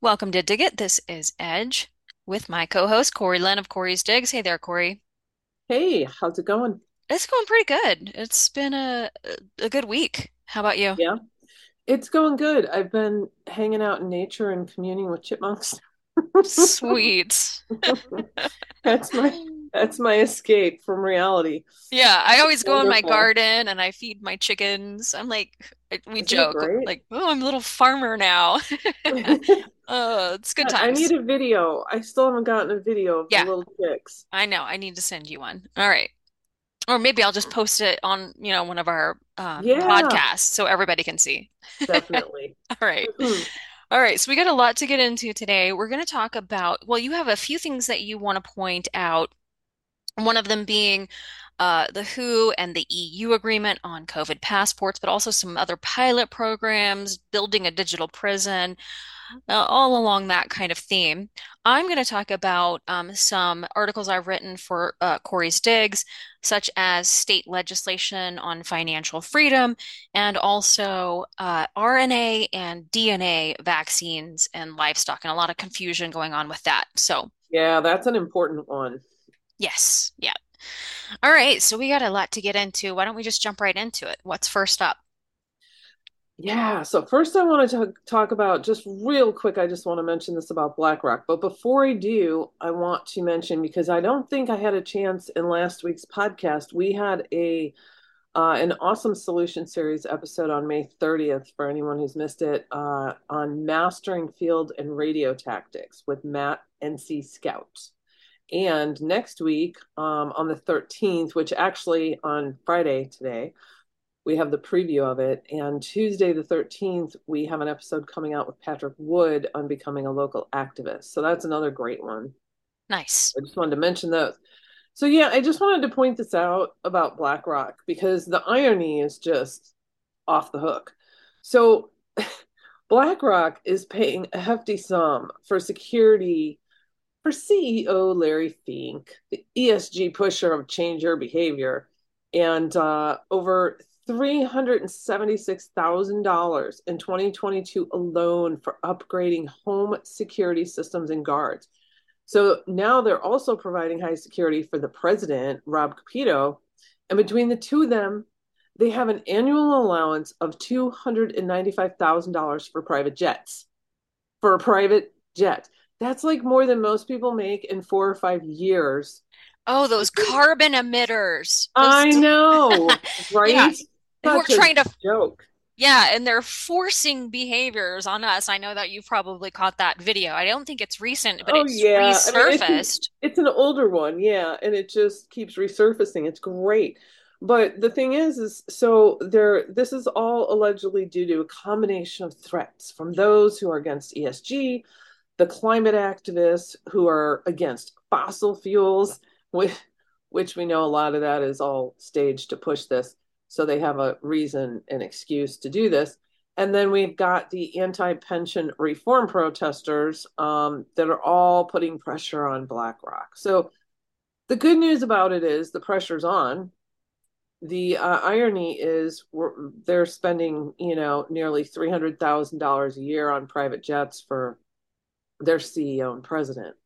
Welcome to Dig It. This is Edge with my co-host Corey Lynn of Corey's Digs. Hey there, Corey. Hey, how's it going? It's going pretty good. It's been a a good week. How about you? Yeah, it's going good. I've been hanging out in nature and communing with chipmunks. Sweet. That's my that's my escape from reality. Yeah, I always go in my garden and I feed my chickens. I'm like, we Isn't joke, like, oh, I'm a little farmer now. Oh, it's good times. I need a video. I still haven't gotten a video of the little chicks. I know. I need to send you one. All right. Or maybe I'll just post it on, you know, one of our um, Yeah, podcasts so everybody can see. definitely. All right. Mhm. All right. So we got a lot to get into today. We're going to talk about, well, you have a few things that you want to point out. One of them being uh, the WHO and the EU agreement on COVID passports, but also some other pilot programs, building a digital prison, uh, all along that kind of theme. I'm going to talk about um, some articles I've written for uh, Corey's Digs, such as state legislation on financial freedom, and also uh, RNA and DNA vaccines and livestock, and a lot of confusion going on with that. So, Yeah, that's an important one. Yes, yeah. All right, so we got a lot to get into. Why don't we just jump right into it? What's first up? Yeah, so first I want to talk, talk about just real quick, I just want to mention this about BlackRock. But before I do, I want to mention because I don't think I had a chance in last week's podcast. We had a uh, an awesome solution series episode on May 30th for anyone who's missed it uh, on mastering field and radio tactics with Matt NC Scout. And next week, um, on the 13th, which actually on Friday today, we have the preview of it. And Tuesday, the 13th, we have an episode coming out with Patrick Wood on becoming a local activist. So that's another great one. Nice. I just wanted to mention those. So, yeah, I just wanted to point this out about BlackRock because the irony is just off the hook. So, BlackRock is paying a hefty sum for security for CEO Larry Fink, the ESG pusher of Change Your Behavior, and uh, over $376,000 in 2022 alone for upgrading home security systems and guards. So now they're also providing high security for the president, Rob Kapito. And between the two of them, they have an annual allowance of $295,000 for private jets. For a private jet. That's like more than most people make in four or five years. Oh, those carbon emitters. Those, I know, yeah, right? who are trying to joke. Yeah, and they're forcing behaviors on us. I know that you've probably caught that video. I don't think it's recent, but Oh it's yeah. I mean, it's resurfaced. it's an older one, yeah, and it just keeps resurfacing. It's great. But the thing is, is so there, this is all allegedly due to a combination of threats from those who are against ESG, the climate activists who are against fossil fuels, which, which we know a lot of that is all staged to push this. So they have a reason and excuse to do this. And then we've got the anti-pension reform protesters um, that are all putting pressure on BlackRock. So the good news about it is the pressure's on. The uh, irony is they're spending, you know, nearly $300,000 a year on private jets for their CEO and president.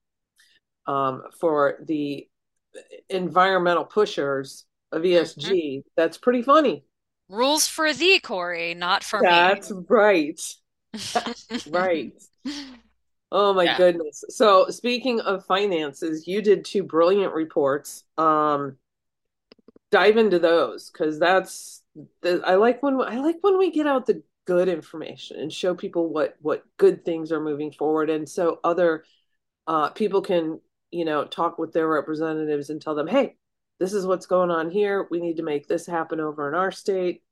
Um, for the environmental pushers of ESG, that's pretty funny. Rules for thee, Corey, not for me. That's right. That's right. Oh my Yeah. goodness. So speaking of finances, you did two brilliant reports. Um, dive into those because that's the, I like when I like when we get out the good information and show people what what good things are moving forward, and so other uh, people can you know talk with their representatives and tell them, hey, this is what's going on here. We need to make this happen over in our state.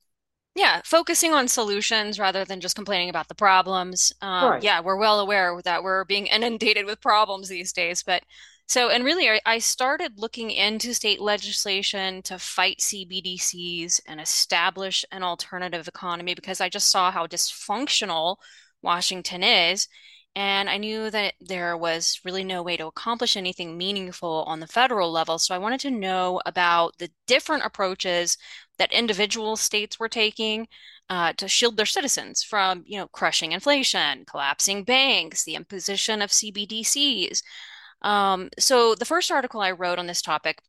Yeah, focusing on solutions rather than just complaining about the problems. Um, Right. yeah, we're well aware that we're being inundated with problems these days, but so and really I, started looking into state legislation to fight CBDCs and establish an alternative economy because I just saw how dysfunctional Washington is. And I knew that there was really no way to accomplish anything meaningful on the federal level. So I wanted to know about the different approaches that individual states were taking uh, to shield their citizens from, you know, crushing inflation, collapsing banks, the imposition of CBDCs. Um, so the first article I wrote on this topic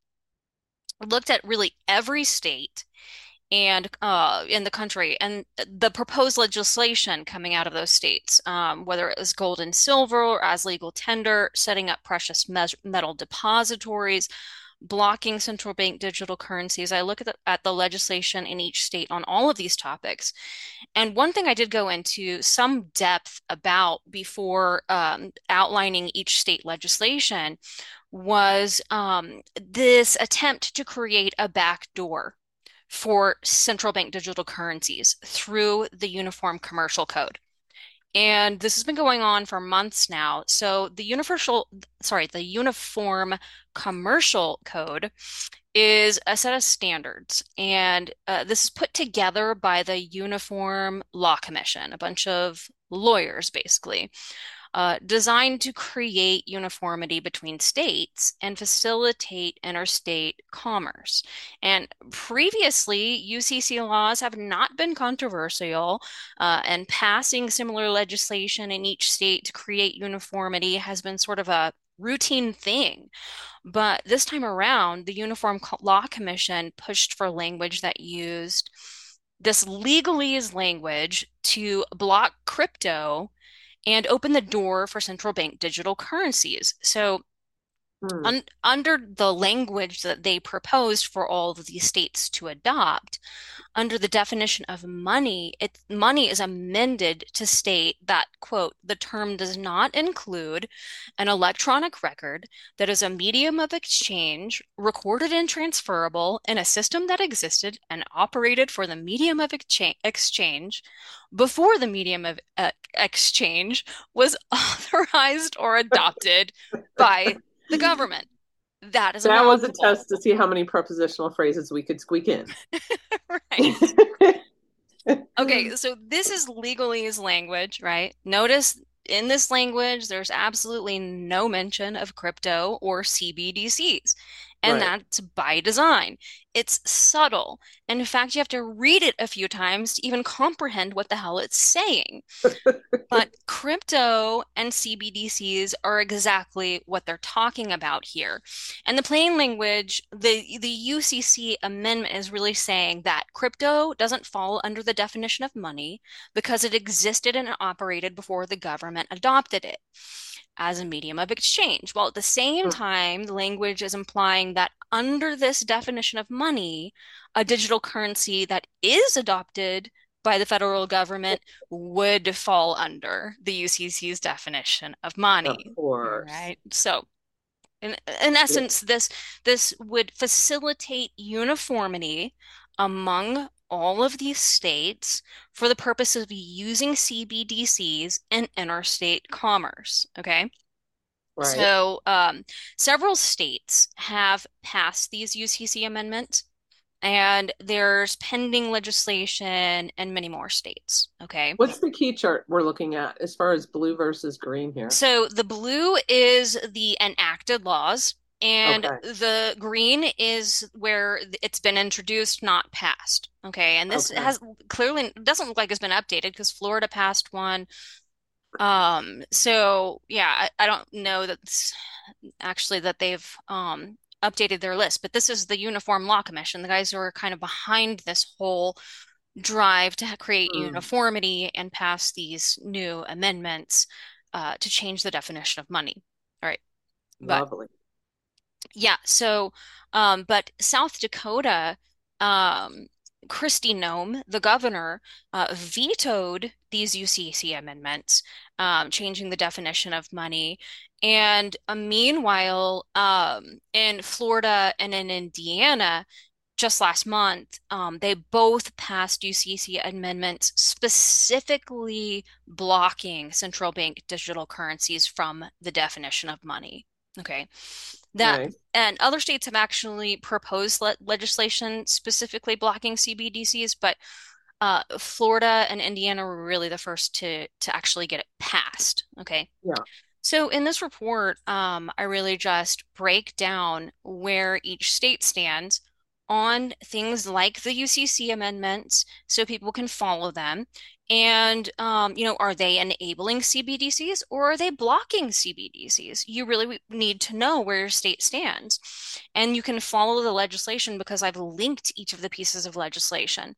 looked at really every state and uh, in the country and the proposed legislation coming out of those states, um, whether it was gold and silver or as legal tender, setting up precious metal depositories, blocking central bank digital currencies. I look at the, at the legislation in each state on all of these topics. And one thing I did go into some depth about before um, outlining each state legislation was um, this attempt to create a backdoor for central bank digital currencies through the Uniform Commercial Code. And this has been going on for months now. So the universal, sorry, the Uniform Commercial Code is a set of standards, and uh, this is put together by the Uniform Law Commission, a bunch of lawyers, basically uh, designed to create uniformity between states and facilitate interstate commerce. And previously, UCC laws have not been controversial, uh, and passing similar legislation in each state to create uniformity has been sort of a routine thing. But this time around, the Uniform Law Commission pushed for language that used this legalese language to block crypto and open the door for central bank digital currencies. So, hmm. un under the language that they proposed for all of these states to adopt, under the definition of money, it, money is amended to state that, quote, the term does not include an electronic record that is a medium of exchange, recorded and transferable in a system that existed and operated for the medium of exchange before the medium of uh, exchange was authorized or adopted by the government. That is that was a test to see how many prepositional phrases we could squeak in. right. okay, so this is legalese language, right? Notice in this language, there's absolutely no mention of crypto or CBDCs. And right. that's by design. It's subtle. And in fact, you have to read it a few times to even comprehend what the hell it's saying. but crypto and CBDCs are exactly what they're talking about here. And the plain language, the, the UCC amendment is really saying that crypto doesn't fall under the definition of money because it existed and operated before the government adopted it as a medium of exchange. While at the same hmm. time, the language is implying that under this definition of money, a digital currency that is adopted by the federal government would fall under the UCC's definition of money. Of course. Right. So in, in essence, this this would facilitate uniformity among all of these states for the purpose of using CBDCs in interstate commerce. Okay. Right. So, um, several states have passed these UCC amendments, and there's pending legislation in many more states. Okay. What's the key chart we're looking at as far as blue versus green here? So, the blue is the enacted laws, and okay. the green is where it's been introduced, not passed. Okay. And this okay. has clearly doesn't look like it's been updated because Florida passed one. Um, so yeah, I, I don't know that actually that they've um updated their list, but this is the Uniform Law Commission, the guys who are kind of behind this whole drive to create mm. uniformity and pass these new amendments uh, to change the definition of money. All right. Lovely. Yeah. So, um, but South Dakota, um, Kristi Noem, the governor, uh, vetoed these UCC amendments, um, changing the definition of money. And uh, meanwhile, um, in Florida and in Indiana, just last month, um, they both passed UCC amendments specifically blocking central bank digital currencies from the definition of money. Okay that right. and other states have actually proposed le- legislation specifically blocking CBDCs, but uh, Florida and Indiana were really the first to to actually get it passed. Okay. Yeah. So in this report, um, I really just break down where each state stands on things like the UCC amendments so people can follow them. And, um, you know, are they enabling CBDCs or are they blocking CBDCs? You really need to know where your state stands. And you can follow the legislation because I've linked each of the pieces of legislation.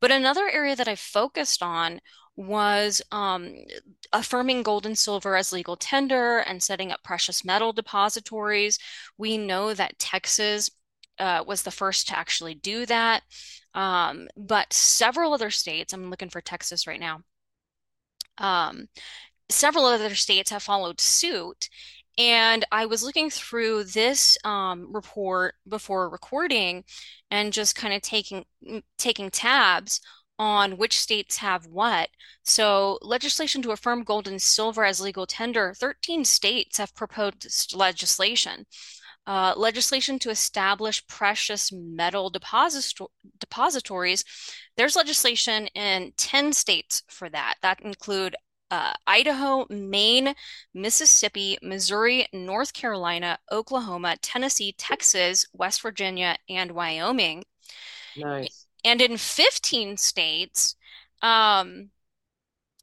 But another area that I focused on was um, affirming gold and silver as legal tender and setting up precious metal depositories. We know that Texas uh, was the first to actually do that. Um, but several other states, I'm looking for Texas right now, um, several other states have followed suit. And I was looking through this um, report before recording and just kind of taking taking tabs on which states have what. So, legislation to affirm gold and silver as legal tender, 13 states have proposed legislation. Uh, legislation to establish precious metal depositories. There's legislation in 10 states for that. That include uh, Idaho, Maine, Mississippi, Missouri, North Carolina, Oklahoma, Tennessee, Texas, West Virginia, and Wyoming. Nice. And in 15 states, um,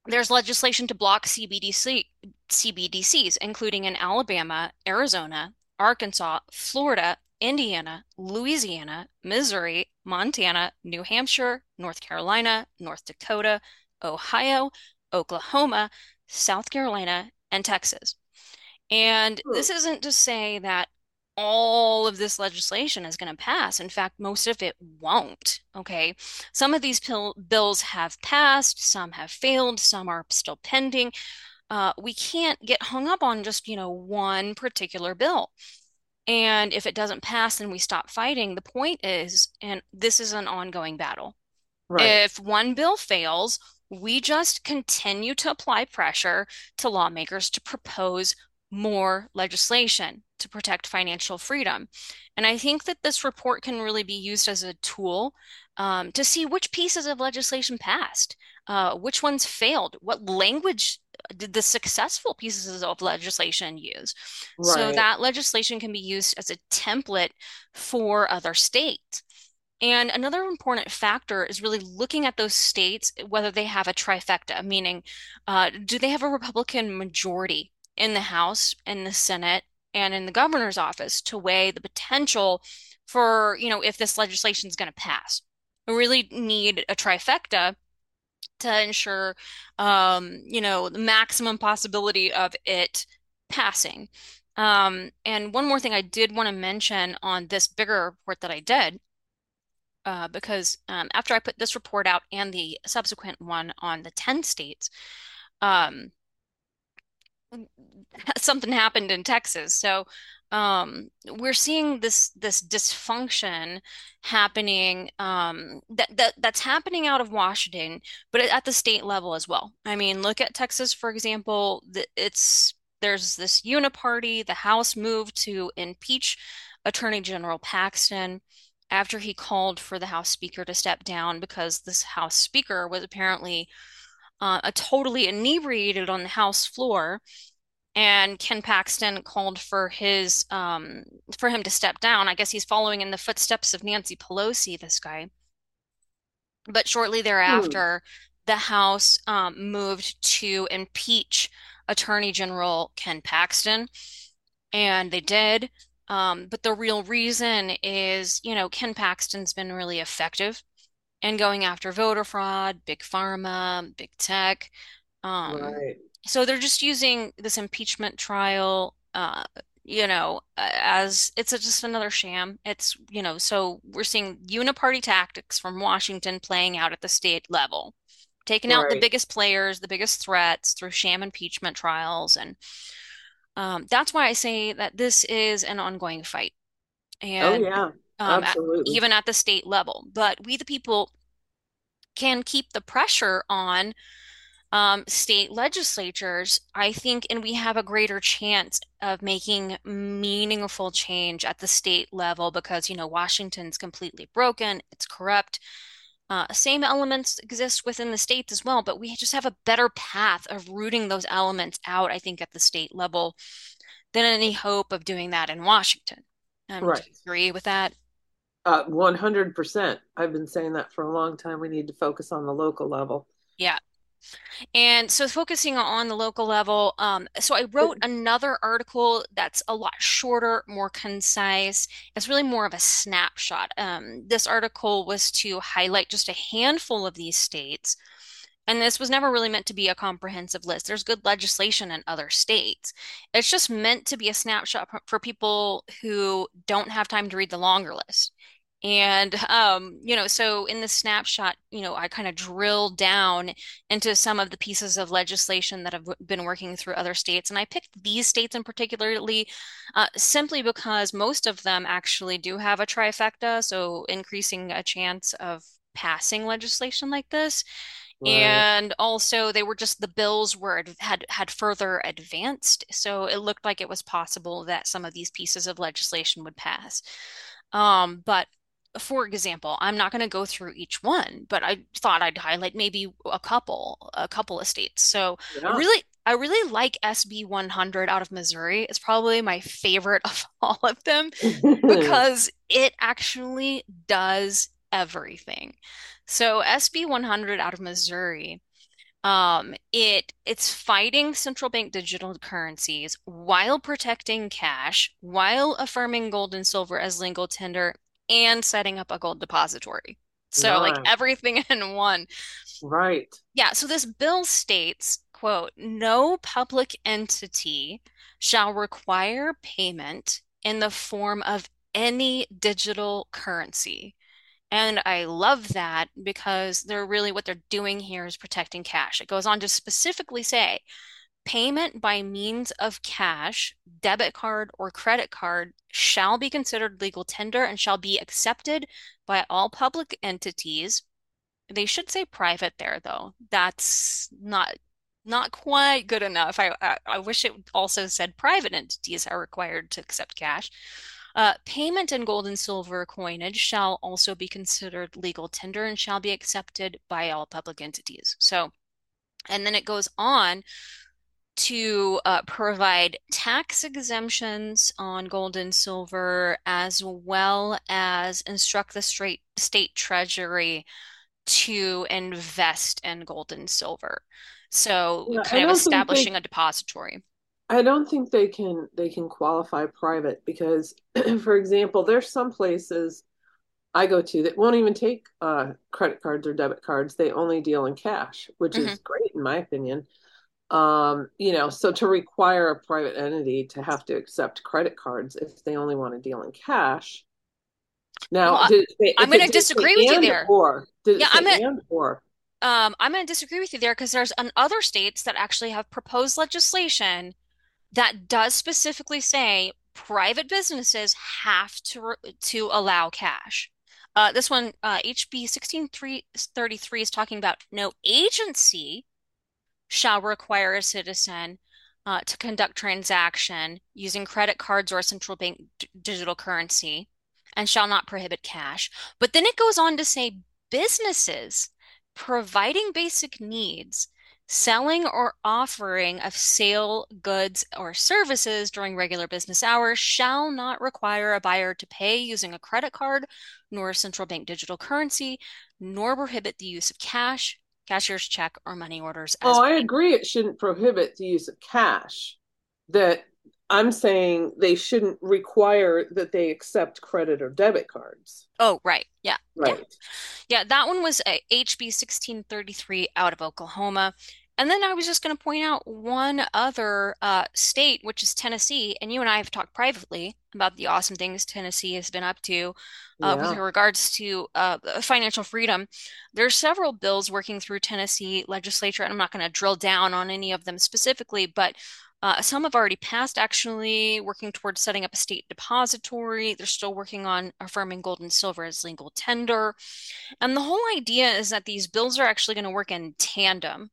there's legislation to block CBDC, CBDCs, including in Alabama, Arizona, Arkansas, Florida, Indiana, Louisiana, Missouri, Montana, New Hampshire, North Carolina, North Dakota, Ohio, Oklahoma, South Carolina, and Texas. And this isn't to say that all of this legislation is going to pass. In fact, most of it won't. Okay. Some of these bills have passed, some have failed, some are still pending. Uh, we can't get hung up on just, you know, one particular bill. And if it doesn't pass, then we stop fighting. The point is, and this is an ongoing battle. Right. If one bill fails, we just continue to apply pressure to lawmakers to propose more legislation to protect financial freedom. And I think that this report can really be used as a tool um, to see which pieces of legislation passed, uh, which ones failed, what language did the successful pieces of legislation use. Right. So that legislation can be used as a template for other states. And another important factor is really looking at those states, whether they have a trifecta, meaning uh, do they have a Republican majority in the House, in the Senate, and in the governor's office to weigh the potential for, you know, if this legislation is going to pass. We really need a trifecta to ensure, um, you know, the maximum possibility of it passing. Um, and one more thing I did want to mention on this bigger report that I did, uh, because um, after I put this report out and the subsequent one on the 10 states, um, something happened in Texas. So um, we're seeing this this dysfunction happening um, that, that that's happening out of Washington, but at the state level as well. I mean, look at Texas, for example. It's there's this uniparty. The House moved to impeach Attorney General Paxton after he called for the House Speaker to step down because this House Speaker was apparently uh, a totally inebriated on the House floor and Ken Paxton called for his um, for him to step down. I guess he's following in the footsteps of Nancy Pelosi, this guy. But shortly thereafter, the House um, moved to impeach Attorney General Ken Paxton, and they did. Um, but the real reason is, you know, Ken Paxton's been really effective in going after voter fraud, big pharma, big tech. Um, right. so they're just using this impeachment trial uh, you know as it's a, just another sham. It's you know so we're seeing uniparty tactics from washington playing out at the state level taking out the biggest players the biggest threats through sham impeachment trials and um, that's why i say that this is an ongoing fight. Oh, and oh yeah um, Absolutely. At, even at the state level but we the people can keep the pressure on um, state legislatures, I think, and we have a greater chance of making meaningful change at the state level because, you know, Washington's completely broken, it's corrupt. Uh, same elements exist within the states as well, but we just have a better path of rooting those elements out, I think, at the state level than any hope of doing that in Washington. Um, right. agree with that? Uh, 100%. I've been saying that for a long time. We need to focus on the local level. Yeah. And so focusing on the local level, um, so I wrote another article that's a lot shorter, more concise. It's really more of a snapshot. Um, this article was to highlight just a handful of these states. And this was never really meant to be a comprehensive list. There's good legislation in other states. It's just meant to be a snapshot for people who don't have time to read the longer list. And, um, you know, so in the snapshot, you know, I kind of drilled down into some of the pieces of legislation that have been working through other states. And I picked these states in particularly uh, simply because most of them actually do have a trifecta, so increasing a chance of passing legislation like this. Right. And also they were just the bills were had had further advanced. So it looked like it was possible that some of these pieces of legislation would pass. Um, but for example, I'm not going to go through each one, but I thought I'd highlight maybe a couple, a couple of states. So I Yeah. really, I really like SB 100 out of Missouri. It's probably my favorite of all of them because it actually does everything. So SB 100 out of Missouri, um, it it's fighting central bank digital currencies while protecting cash, while affirming gold and silver as legal tender, and setting up a gold depository. So like everything in one. Right. Yeah, so this bill states, quote, no public entity shall require payment in the form of any digital currency. And I love that because they're really what they're doing here is protecting cash. It goes on to specifically say payment by means of cash, debit card, or credit card shall be considered legal tender and shall be accepted by all public entities. They should say private there, though. That's not not quite good enough. I, I, I wish it also said private entities are required to accept cash. Uh, payment in gold and silver coinage shall also be considered legal tender and shall be accepted by all public entities. So, and then it goes on to uh, provide tax exemptions on gold and silver, as well as instruct the straight state treasury to invest in gold and silver. So, Yeah, I kind of don't think establishing a depository. I don't think they can they can qualify private because for example, there's some places I go to that won't even take uh, credit cards or debit cards. They only deal in cash, which hmm is great in my opinion. Um, you know, so to require a private entity to have to accept credit cards if they only want to deal in cash. Now, I, did I'm going to say disagree with you there. or did Yeah, I'm going and or? um, I'm going to disagree with you there because there's an other states that actually have proposed legislation that does specifically say private businesses have to to allow cash. Uh, this one, uh, HB 1633 is talking about no agency shall require a citizen uh, to conduct transaction using credit cards or central bank d- digital currency and shall not prohibit cash. But then it goes on to say businesses providing basic needs, selling or offering of sale goods or services during regular business hours shall not require a buyer to pay using a credit card nor a central bank digital currency, nor prohibit the use of cash, cashier's check, or money orders Oh, I agree it shouldn't prohibit the use of cash. That I'm saying they shouldn't require that they accept credit or debit cards. Oh, right. Yeah. Yeah. Right. Yeah. That one was uh, HB 1633 out of Oklahoma. And then I was just going to point out one other uh, state, which is Tennessee. And you and I have talked privately about the awesome things Tennessee has been up to uh, with regards to uh, financial freedom. There's several bills working through Tennessee legislature, and I'm not going to drill down on any of them specifically, but uh, some have already passed, actually, working towards setting up a state depository. They're still working on affirming gold and silver as legal tender. And the whole idea is that these bills are actually going to work in tandem.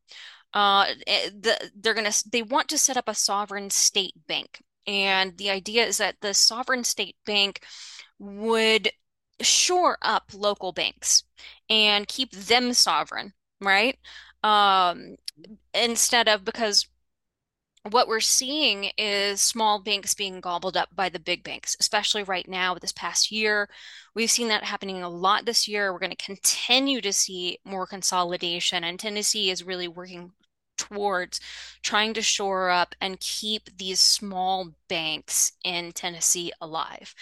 Uh, eh, the, they're going to, they want to set up a sovereign state bank. And the idea is that the sovereign state bank would shore up local banks and keep them sovereign, right? Um, instead of because what we're seeing is small banks being gobbled up by the big banks, especially right now this past year. We've seen that happening a lot this year. We're going to continue to see more consolidation, and Tennessee is really working towards trying to shore up and keep these small banks in Tennessee alive.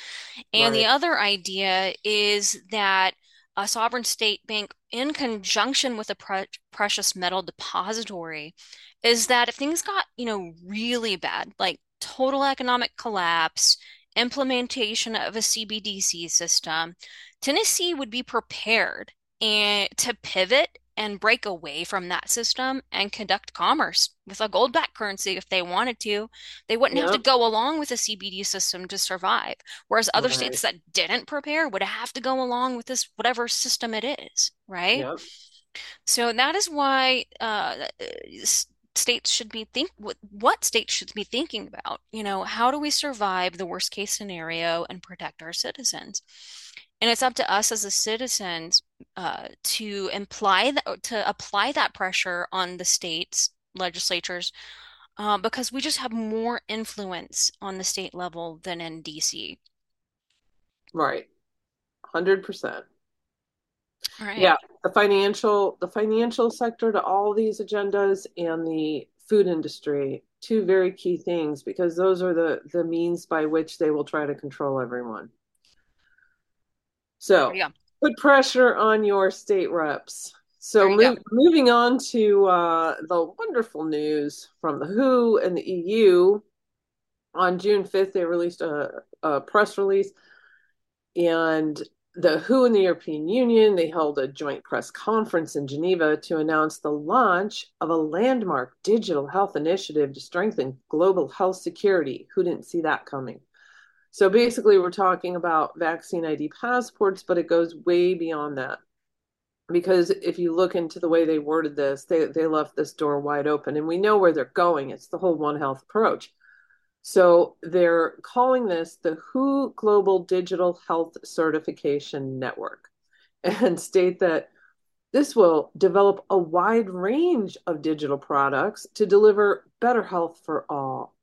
And right. the other idea is that a sovereign state bank, in conjunction with a pre- precious metal depository, is that if things got, you know, really bad, like total economic collapse, implementation of a CBDC system, Tennessee would be prepared and to pivot and break away from that system and conduct commerce with a gold backed currency if they wanted to. They wouldn't yep. have to go along with a CBD system to survive. Whereas other right. states that didn't prepare would have to go along with this, whatever system it is, right? Yep. So that is why uh, states should be think what, what states should be thinking about. You know, how do we survive the worst case scenario and protect our citizens? And it's up to us as a citizens uh, to imply that, to apply that pressure on the states legislatures uh, because we just have more influence on the state level than in DC. Right, hundred percent. Right. Yeah, the financial the financial sector to all these agendas and the food industry two very key things because those are the the means by which they will try to control everyone. So put pressure on your state reps. So move, moving on to uh, the wonderful news from the WHO and the EU. On June 5th, they released a, a press release, and the WHO and the European Union they held a joint press conference in Geneva to announce the launch of a landmark digital health initiative to strengthen global health security. Who didn't see that coming? So basically, we're talking about vaccine ID passports, but it goes way beyond that. Because if you look into the way they worded this, they, they left this door wide open, and we know where they're going. It's the whole One Health approach. So they're calling this the WHO Global Digital Health Certification Network and state that this will develop a wide range of digital products to deliver better health for all.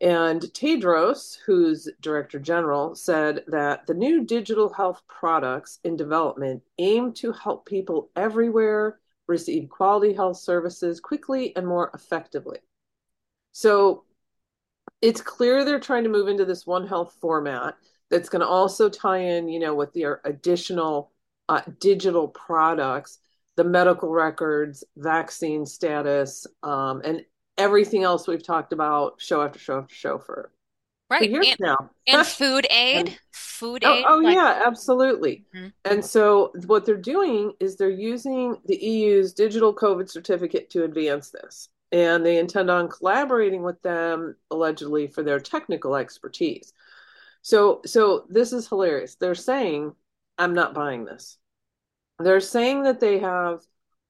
And Tedros, who's Director General, said that the new digital health products in development aim to help people everywhere receive quality health services quickly and more effectively. So it's clear they're trying to move into this One Health format that's going to also tie in, you know, with their additional uh, digital products, the medical records, vaccine status, um, and everything else we've talked about show after show after show for right years and, now. and food aid, and, food oh, aid. Oh, like... yeah, absolutely. Mm-hmm. And so what they're doing is they're using the EU's digital COVID certificate to advance this. And they intend on collaborating with them allegedly for their technical expertise. So so this is hilarious. They're saying, I'm not buying this. They're saying that they have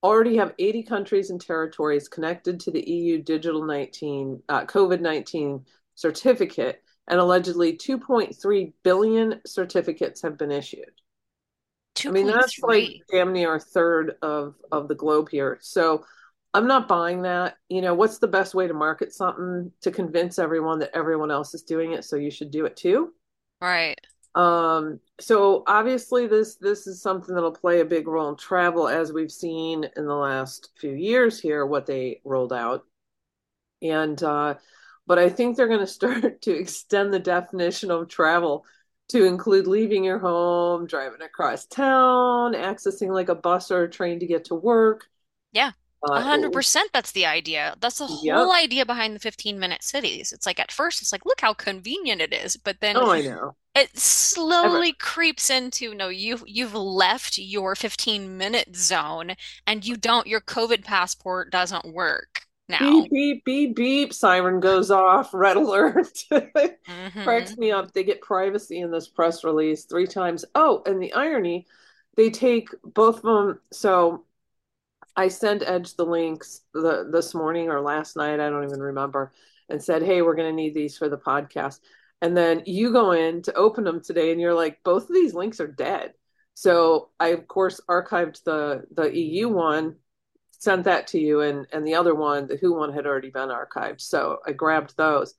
already have 80 countries and territories connected to the EU Digital 19 uh, COVID 19 certificate, and allegedly 2.3 billion certificates have been issued. I mean, that's like damn near a third of of the globe here. So I'm not buying that. You know, what's the best way to market something to convince everyone that everyone else is doing it, so you should do it too? Right. Um, so obviously this this is something that'll play a big role in travel as we've seen in the last few years here what they rolled out. And uh, but I think they're going to start to extend the definition of travel to include leaving your home, driving across town, accessing like a bus or a train to get to work. Yeah. A hundred percent. That's the idea. That's the whole idea behind the 15 minute cities. It's like at first it's like, look how convenient it is. But then oh, I know. it slowly Ever. creeps into no, you've you've left your 15 minute zone and you don't your COVID passport doesn't work now. Beep beep beep beep siren goes off, red alert. mm-hmm. Cracks me up. They get privacy in this press release three times. Oh, and the irony, they take both of them so I sent Edge the links the this morning or last night, I don't even remember, and said, "Hey, we're going to need these for the podcast." And then you go in to open them today, and you're like, "Both of these links are dead." So I of course archived the the EU one, sent that to you, and and the other one, the Who one, had already been archived, so I grabbed those.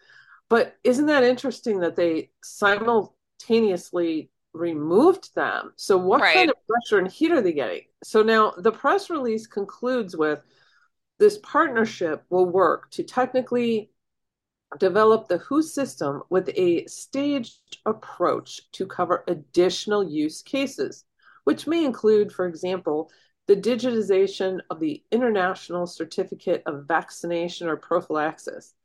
But isn't that interesting that they simultaneously removed them? So what Right. kind of pressure and heat are they getting? So now the press release concludes with this partnership will work to technically develop the WHO system with a staged approach to cover additional use cases, which may include, for example, the digitization of the International Certificate of Vaccination or Prophylaxis.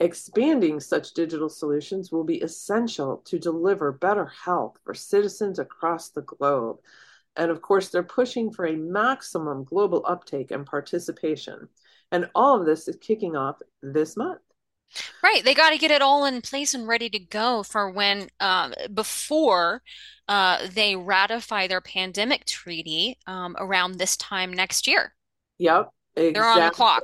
Expanding such digital solutions will be essential to deliver better health for citizens across the globe. And of course, they're pushing for a maximum global uptake and participation. And all of this is kicking off this month. Right. They got to get it all in place and ready to go for when, um, before uh, they ratify their pandemic treaty um, around this time next year. Yep, They're on the clock.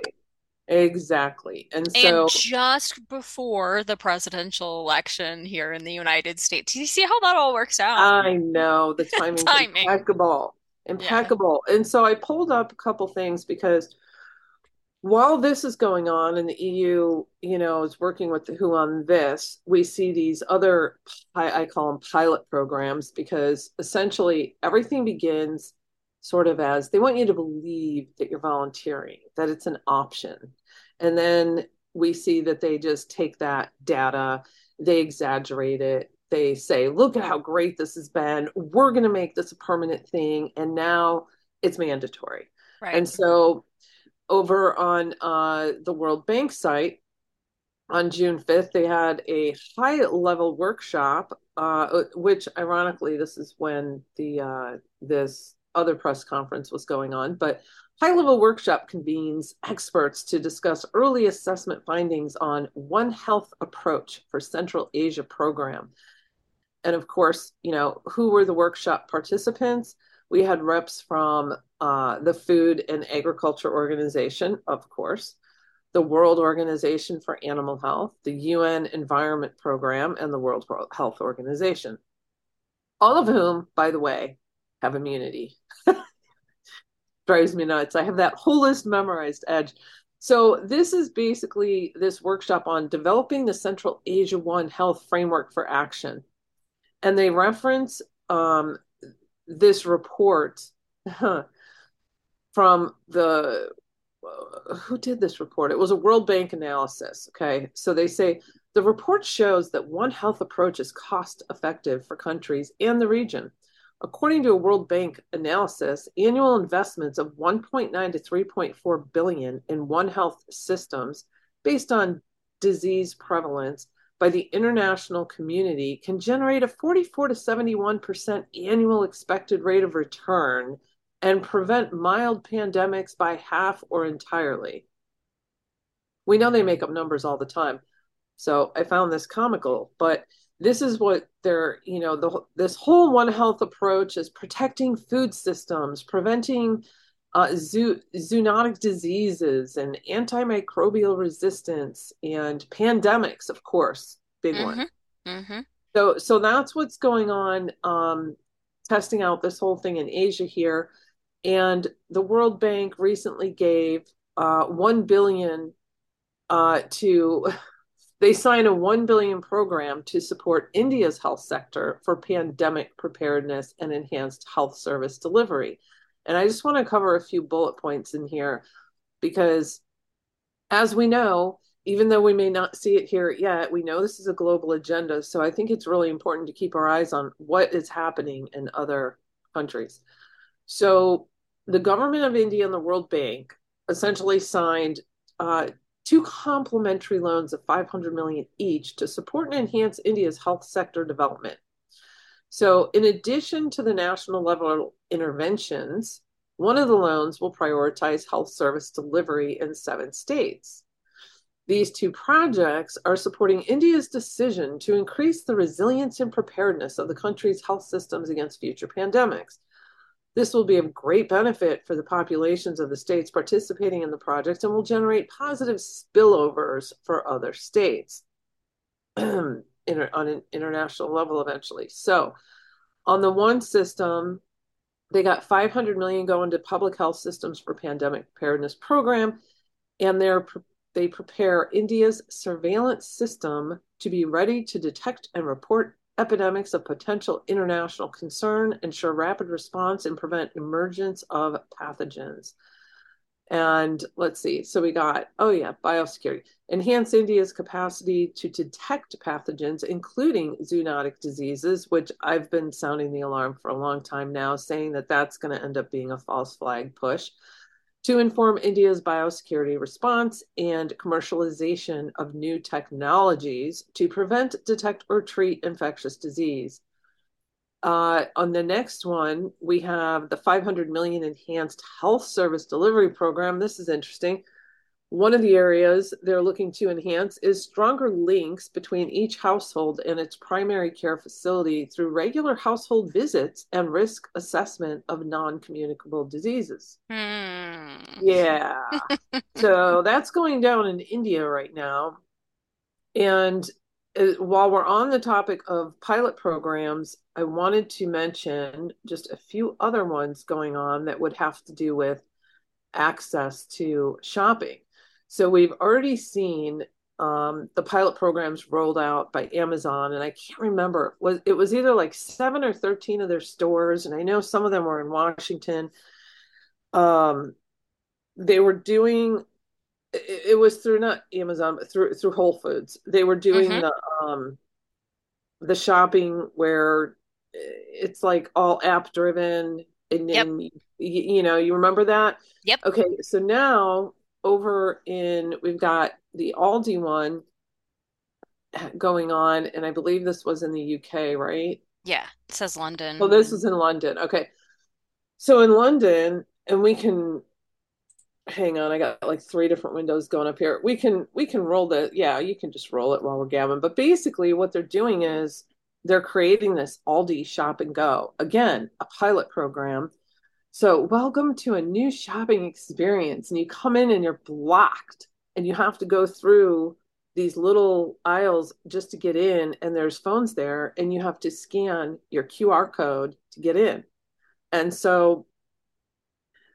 Exactly. And And so just before the presidential election here in the United States. You see how that all works out? I know the timing's Timing. impeccable. Yeah. Impeccable. And so I pulled up a couple things because while this is going on and the EU, you know, is working with the WHO on this, we see these other, I call them pilot programs because essentially everything begins sort of as they want you to believe that you're volunteering, that it's an option. And then we see that they just take that data, they exaggerate it. They say, look at how great this has been. We're going to make this a permanent thing. And now it's mandatory. Right. And so over on uh, the World Bank site on June 5th, they had a high level workshop, uh, which ironically, this is when the uh, this other press conference was going on, but high level workshop convenes experts to discuss early assessment findings on One Health approach for Central Asia program. And of course, you know, who were the workshop participants? We had reps from uh, the Food and Agriculture Organization, of course, the World Organization for Animal Health, the UN Environment Program, and the World Health Organization. All of whom, by the way, have immunity. Drives me nuts. I have that whole list memorized, Edge. So, this is basically this workshop on developing the Central Asia One Health Framework for Action. And they reference um, this report from the uh, who did this report? It was a World Bank analysis. Okay. So they say the report shows that One Health approach is cost effective for countries and the region. According to a World Bank analysis, annual investments of 1.9 to 3.4 billion in One Health systems based on disease prevalence by the international community can generate a 44 to 71% annual expected rate of return and prevent mild pandemics by half or entirely. We know they make up numbers all the time. So I found this comical, but this is what they're, you know, the, this whole One Health approach is protecting food systems, preventing uh, zoo, zoonotic diseases and antimicrobial resistance and pandemics, of course, big one. Mm-hmm. Mm-hmm. So, so that's what's going on. Um, testing out this whole thing in Asia here, and the World Bank recently gave uh, one billion uh, to. They sign a one billion program to support India's health sector for pandemic preparedness and enhanced health service delivery. And I just want to cover a few bullet points in here because, as we know, even though we may not see it here yet, we know this is a global agenda. So I think it's really important to keep our eyes on what is happening in other countries. So the government of India and the World Bank essentially signed uh, two complementary loans of 500 million each to support and enhance India's health sector development. So, in addition to the national level interventions, one of the loans will prioritize health service delivery in seven states. These two projects are supporting India's decision to increase the resilience and preparedness of the country's health systems against future pandemics. This will be of great benefit for the populations of the states participating in the project and will generate positive spillovers for other states on an international level eventually. So, on the one system, They got 500 million going to public health systems for pandemic preparedness program, and they're they prepare India's surveillance system to be ready to detect and report epidemics of potential international concern, ensure rapid response, and prevent emergence of pathogens. And let's see. So we got, oh yeah, biosecurity. Enhance India's capacity to detect pathogens, including zoonotic diseases, which I've been sounding the alarm for a long time now, saying that that's going to end up being a false flag push. To inform India's biosecurity response and commercialization of new technologies to prevent, detect, or treat infectious disease. Uh, on the next one, we have the 500 million enhanced health service delivery program. This is interesting. One of the areas they're looking to enhance is stronger links between each household and its primary care facility through regular household visits and risk assessment of non communicable diseases. Hmm. Yeah. so that's going down in India right now. And uh, while we're on the topic of pilot programs, I wanted to mention just a few other ones going on that would have to do with access to shopping. So we've already seen um, the pilot programs rolled out by Amazon, and I can't remember was it was either like seven or thirteen of their stores, and I know some of them were in Washington. Um, they were doing it, it was through not Amazon, but through through Whole Foods. They were doing Mm-hmm. the um the shopping where it's like all app driven and Yep. then you, you know you remember that Yep. okay so now over in we've got the aldi one going on and i believe this was in the uk right? Yeah. It says London. well this is in london. Okay. So in london and we can hang on i got like three different windows going up here. We can we can roll the yeah you can just roll it while we're gabbing but basically what they're doing is they're creating this aldi shop and go. Again a pilot program so welcome to a new shopping experience and you come in and you're blocked and you have to go through these little aisles just to get in and there's phones there and you have to scan your qr code to get in and so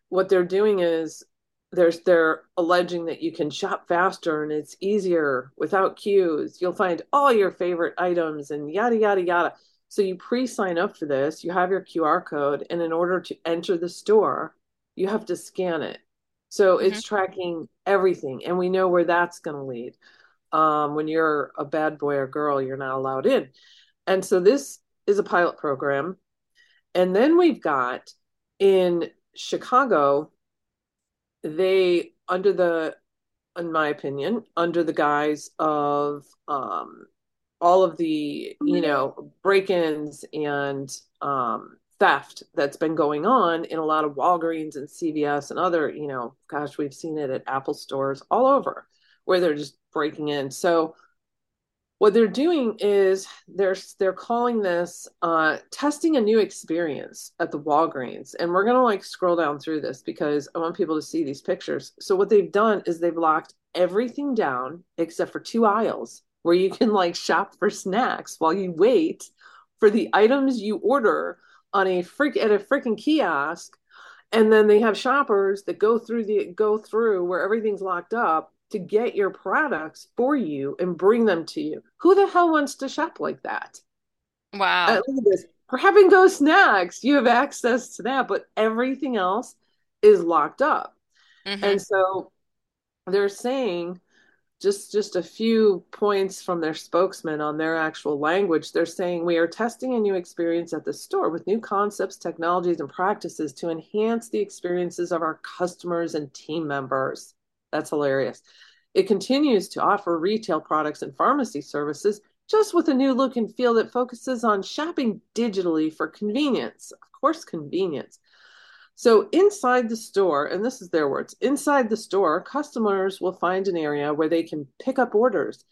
what they're doing is there's they're alleging that you can shop faster and it's easier without queues. You'll find all your favorite items and yada yada yada. So you pre-sign up for this, you have your QR code, and in order to enter the store, you have to scan it. So Mm-hmm. it's tracking everything, and we know where that's going to lead. Um, when you're a bad boy or girl, you're not allowed in. And so this is a pilot program. And then we've got in Chicago, they under the in my opinion under the guise of um all of the you know break-ins and um theft that's been going on in a lot of Walgreens and CVS and other you know gosh we've seen it at Apple stores all over where they're just breaking in so what they're doing is they're they're calling this uh, testing a new experience at the Walgreens, and we're gonna like scroll down through this because I want people to see these pictures. So what they've done is they've locked everything down except for two aisles where you can like shop for snacks while you wait for the items you order on a freak at a freaking kiosk, and then they have shoppers that go through the go through where everything's locked up to get your products for you and bring them to you. Who the hell wants to shop like that? Uh, Wow. look at this. And go snacks. You have access to that, but everything else is locked up. Mm-hmm. And so they're saying just just a few points from their spokesman on their actual language. They're saying we are testing a new experience at the store with new concepts, technologies, and practices to enhance the experiences of our customers and team members. That's hilarious. It continues to offer retail products and pharmacy services just with a new look and feel that focuses on shopping digitally for convenience. Of course, convenience. So, inside the store, and this is their words inside the store, customers will find an area where they can pick up orders,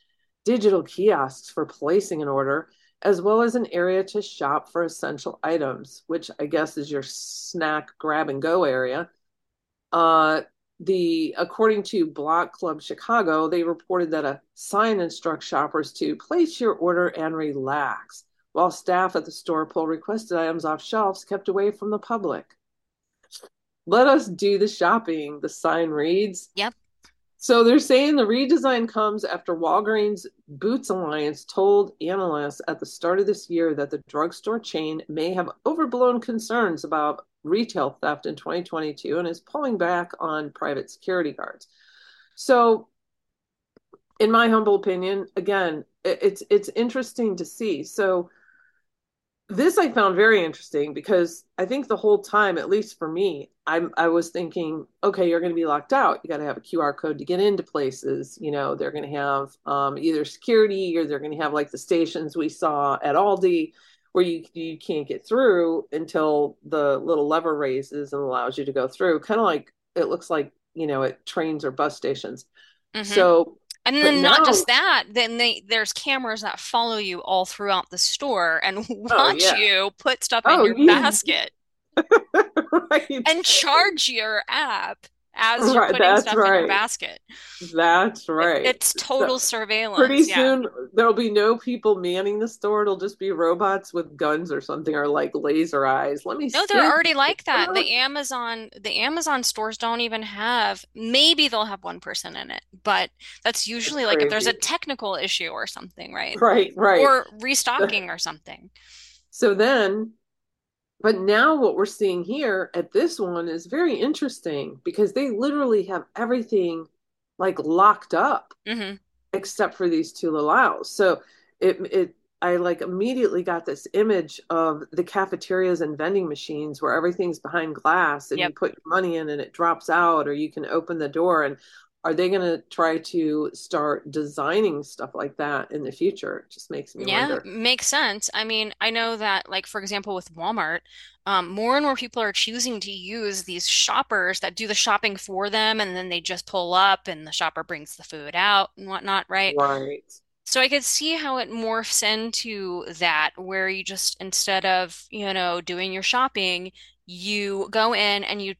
digital kiosks for placing an order, as well as an area to shop for essential items, which I guess is your snack grab and go area. Uh, the according to Block Club Chicago, they reported that a sign instructs shoppers to place your order and relax. while staff at the store pull requested items off shelves kept away from the public. Let us do the shopping, the sign reads. Yep. So they're saying the redesign comes after Walgreens Boots Alliance told analysts at the start of this year that the drugstore chain may have overblown concerns about retail theft in 2022 and is pulling back on private security guards. So in my humble opinion, again, it's it's interesting to see. So this I found very interesting because I think the whole time, at least for me, I'm I was thinking, okay, you're going to be locked out. You got to have a QR code to get into places. You know, they're going to have um, either security or they're going to have like the stations we saw at Aldi where you you can't get through until the little lever raises and allows you to go through. Kind of like it looks like you know at trains or bus stations. Mm-hmm. So and then now, not just that, then they there's cameras that follow you all throughout the store and oh, watch oh, yeah. you put stuff oh, in your yeah. basket. right. And charge your app as you're right, putting stuff right. in your basket. That's right. It, it's total so surveillance. Pretty yeah. soon there'll be no people manning the store. It'll just be robots with guns or something or like laser eyes. Let me see. No, they're already like that. The Amazon the Amazon stores don't even have maybe they'll have one person in it, but that's usually like if there's a technical issue or something, right? Right, right. Or restocking or something. So then but now what we're seeing here at this one is very interesting because they literally have everything like locked up mm-hmm. except for these two little aisles. So it it I like immediately got this image of the cafeterias and vending machines where everything's behind glass and yep. you put your money in and it drops out or you can open the door and are they going to try to start designing stuff like that in the future? It just makes me yeah, wonder. makes sense. I mean, I know that, like, for example, with Walmart, um, more and more people are choosing to use these shoppers that do the shopping for them, and then they just pull up and the shopper brings the food out and whatnot, right? Right. So I could see how it morphs into that, where you just, instead of, you know, doing your shopping, you go in and you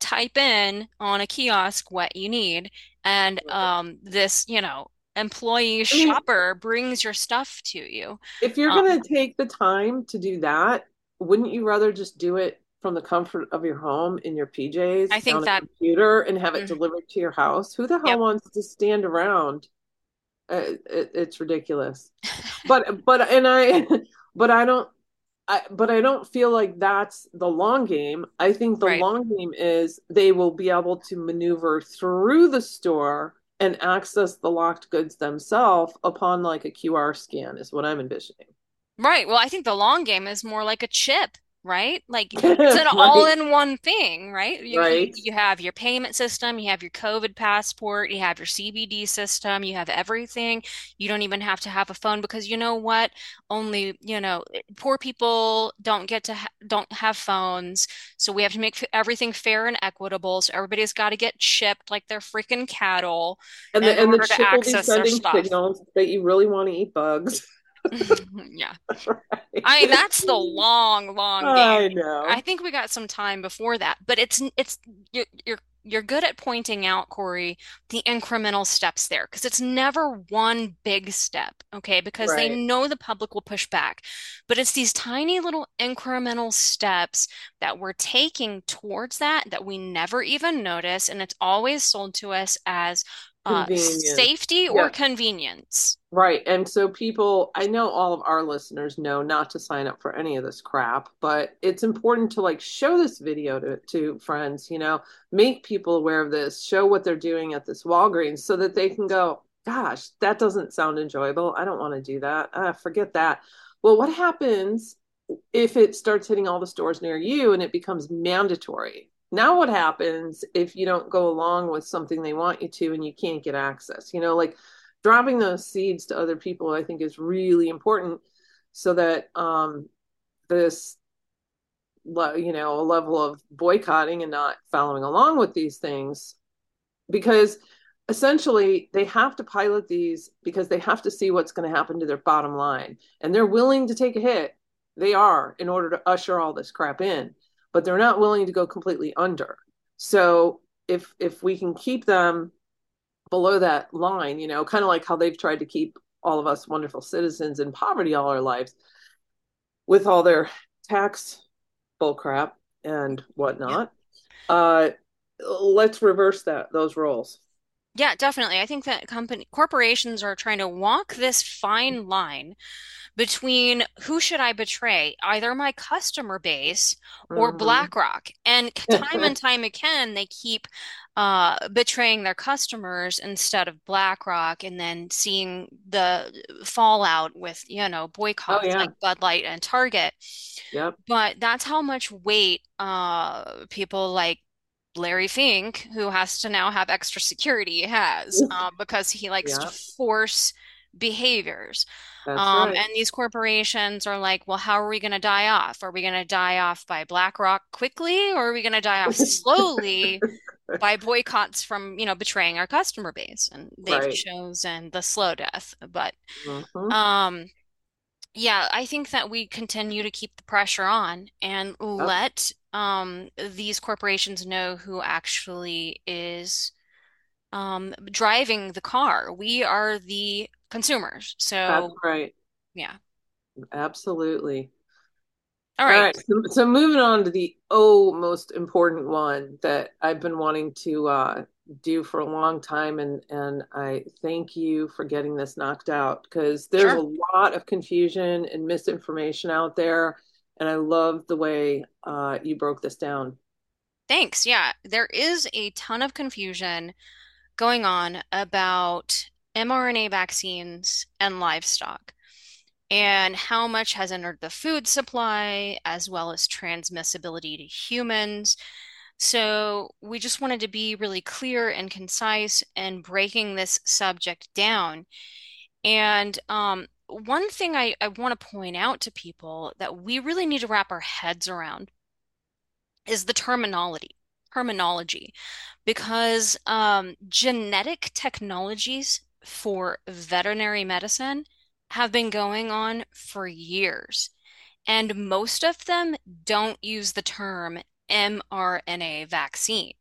type in on a kiosk what you need. And um, this you know employee shopper brings your stuff to you. If you're um, going to take the time to do that wouldn't you rather just do it from the comfort of your home in your pjs i think that computer and have it mm-hmm. delivered to your house? Who the hell yep. wants to stand around? Uh, it, it's ridiculous. But but and i but i don't I, but I don't feel like that's the long game. I think the right. long game is they will be able to maneuver through the store and access the locked goods themselves upon like a QR scan, is what I'm envisioning. Right. Well, I think the long game is more like a chip right? Like it's an right. all-in-one thing, right? You, right. You, have your payment system, you have your COVID passport, you have your CBDC system, you have everything. You don't even have to have a phone because you know what? Only you know poor people don't get to ha- don't have phones, so we have to make everything fair and equitable. So everybody's got to get chipped like they're freaking cattle, and the, and the chip will be sending signals that you really want to eat bugs. yeah. Right. I mean, that's the long, long game. I know. I think we got some time before that, but it's it's you're you're you're good at pointing out, Corey, the incremental steps there because it's never one big step, okay? Because right. they know the public will push back. But it's these tiny little incremental steps that we're taking towards that that we never even notice. And it's always sold to us as uh, safety or yeah. convenience. Right. And so people, I know all of our listeners know not to sign up for any of this crap, but it's important to like show this video to, to friends, you know, make people aware of this, show what they're doing at this Walgreens so that they can go, gosh, that doesn't sound enjoyable. I don't want to do that. Uh, forget that. Well, what happens if it starts hitting all the stores near you and it becomes mandatory? Now, what happens if you don't go along with something they want you to and you can't get access? You know, like dropping those seeds to other people, I think is really important so that um, this, you know, a level of boycotting and not following along with these things, because essentially they have to pilot these because they have to see what's going to happen to their bottom line and they're willing to take a hit they are in order to usher all this crap in but they're not willing to go completely under. So if if we can keep them below that line, you know, kind of like how they've tried to keep all of us wonderful citizens in poverty all our lives, with all their tax bullcrap and Yeah. whatnot. Uh, let's reverse that those roles. Yeah, definitely. I think that company corporations are trying to walk this fine line between who should I betray, either my customer base or Mhm. BlackRock. And time and time again, they keep uh, betraying their customers instead of BlackRock, and then seeing the fallout with, you know, Oh boycotts yeah. like Bud Light and Target. Yep. But that's how much weight uh, people like Larry Fink, who has to now have extra security, has uh, because he likes to force behaviors. Um, right. and these corporations are like, well, how are we going to die off? Are we going to die off by BlackRock quickly, or are we going to die off slowly by boycotts from, you know, betraying our customer base? And they've Right. chosen the slow death. But hmm um, yeah, I think that we continue to keep the pressure on and Yep. let um, these corporations know who actually is um, driving the car. We are the consumers. That's So, right. yeah. Absolutely. All All right. right. So, so moving on to the oh most important one that I've been wanting to uh, do for a long time, and and I thank you for getting this knocked out because there's a lot of confusion and misinformation out there, and I love the way uh, you broke this down. Thanks. Yeah, there is a ton of confusion going on about mRNA vaccines and livestock and how much has entered the food supply as well as transmissibility to humans. So we just wanted to be really clear and concise in breaking this subject down. And um, one thing I, I want to point out to people that we really need to wrap our heads around is the terminology. Terminology, because um, genetic technologies for veterinary medicine have been going on for years, and most of them don't use the term mRNA vaccine.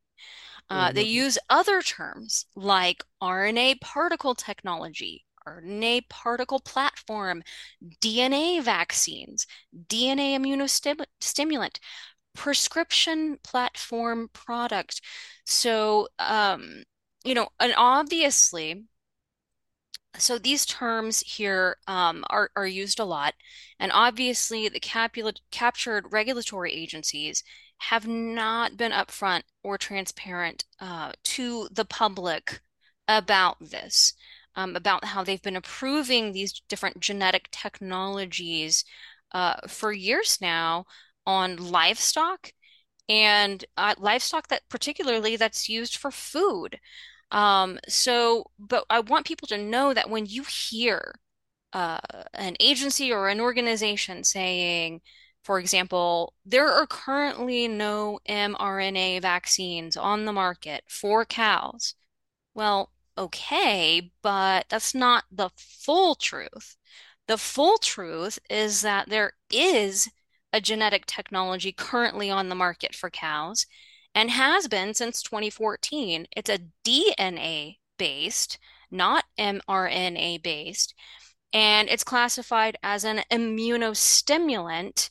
Uh, they hmm use other terms like RNA particle technology, RNA particle platform, DNA vaccines, DNA immunostimulant, prescription platform product. So, um, you know, and obviously, so these terms here um, are, are used a lot, and obviously the capula captured regulatory agencies have not been upfront or transparent uh, to the public about this, um, about how they've been approving these different genetic technologies uh, for years now on livestock and uh, livestock that particularly that's used for food. Um, so, but I want people to know that when you hear uh, an agency or an organization saying, for example, there are currently no mRNA vaccines on the market for cows. Well, okay, but that's not the full truth. The full truth is that there is a genetic technology currently on the market for cows and has been since 2014. It's a DNA based, not mRNA based, and it's classified as an immunostimulant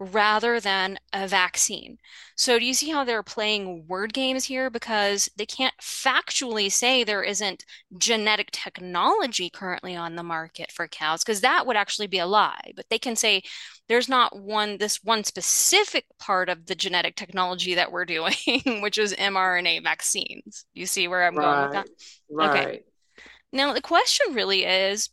rather than a vaccine. So do you see how they're playing word games here? Because they can't factually say there isn't genetic technology currently on the market for cows, because that would actually be a lie. But they can say there's not one, this one specific part of the genetic technology that we're doing, which is mRNA vaccines. You see where I'm going with that? Right. Okay. Now the question really is,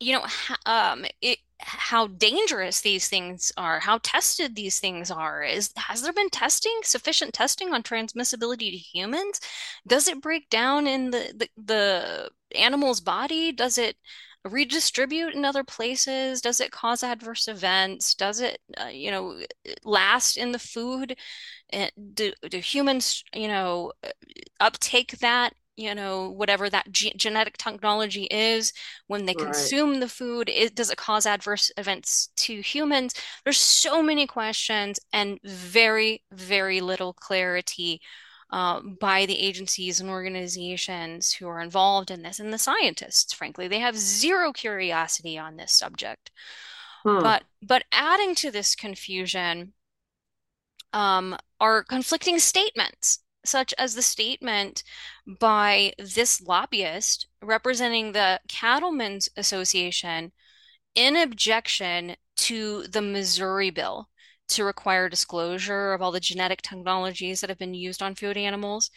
you know, um, it, how dangerous these things are, how tested these things are. Is has there been testing, sufficient testing on transmissibility to humans? Does it break down in the the, the animal's body? Does it redistribute in other places? Does it cause adverse events? Does it, uh, you know, last in the food? Uh, Do, do humans, you know, uptake that, you know, whatever that ge genetic technology is when they Right. consume the food? It, does it cause adverse events to humans? There's so many questions and very, very little clarity uh, by the agencies and organizations who are involved in this, and the scientists, frankly, they have zero curiosity on this subject. Hmm. But but adding to this confusion um, are conflicting statements, such as the statement by this lobbyist representing the Cattlemen's Association in objection to the Missouri bill to require disclosure of all the genetic technologies that have been used on food animals.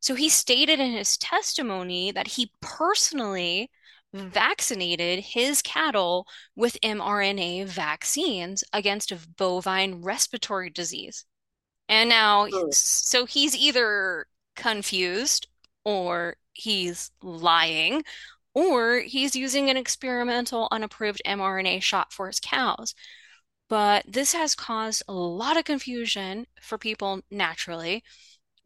So he stated in his testimony that he personally vaccinated his cattle with mRNA vaccines against bovine respiratory disease. And now, so he's either confused or he's lying or he's using an experimental unapproved mRNA shot for his cows. But this has caused a lot of confusion for people naturally.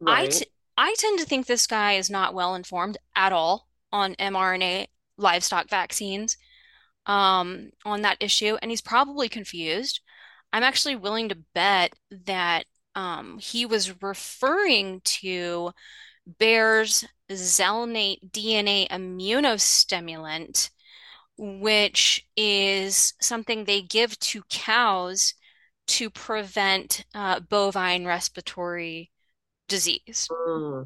I Right. t I tend to think this guy is not well informed at all on mRNA livestock vaccines, um, on that issue, and he's probably confused. I'm actually willing to bet that um, he was referring to Bayer's Zelnate DNA immunostimulant, which is something they give to cows to prevent uh, bovine respiratory disease. Hmm.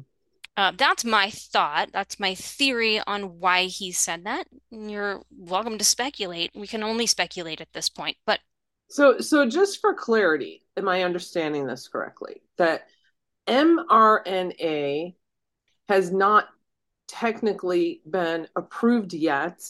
Uh, that's my thought. That's my theory on why he said that. You're welcome to speculate. We can only speculate at this point, but So, so just for clarity, am I understanding this correctly? That mRNA has not technically been approved yet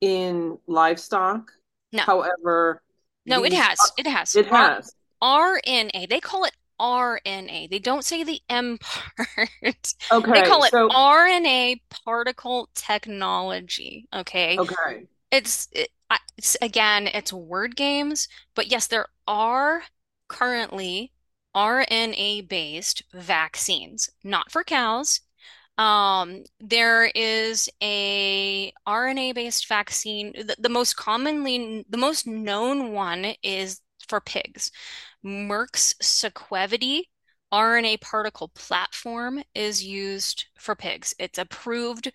in livestock. no, However, no, it has. It has. it has. RNA. They call it RNA. They don't say the M part. Okay. They call it so RNA particle technology. Okay. okay. It's, it, it's again, it's word games, but yes, there are currently RNA-based vaccines, not for cows. Um, there is a RNA-based vaccine. The, the most commonly, the most known one is for pigs. Merck's Sequivity RNA particle platform is used for pigs. It's approved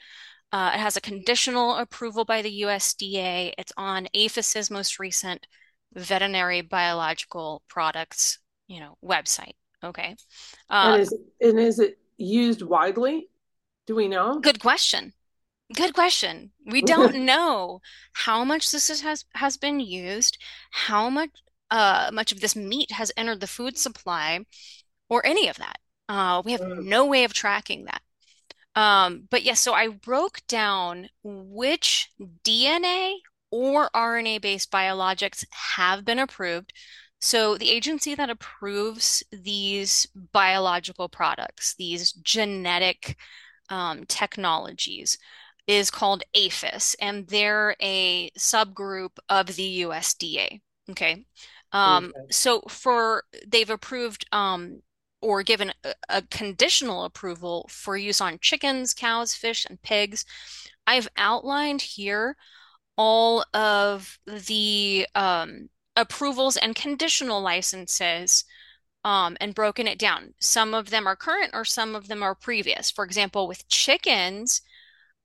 uh, it has a conditional approval by the USDA. It's on APHIS's most recent veterinary biological products, you know, website. Okay. And Uh, is and is it used widely? Do we know? good question. Good question. We don't know how much this has has been used, how much uh much of this meat has entered the food supply, or any of that. Uh, we have Mm, no way of tracking that. Um, but yes, so I broke down which DNA or RNA-based biologics have been approved. So the agency that approves these biological products, these genetic um, technologies, is called APHIS, and they're a subgroup of the USDA. Okay. Um, Okay. so for they've approved um, or given a, conditional approval for use on chickens, cows, fish, and pigs. I've outlined here all of the um, approvals and conditional licenses um, and broken it down. Some of them are current or some of them are previous. For example, with chickens,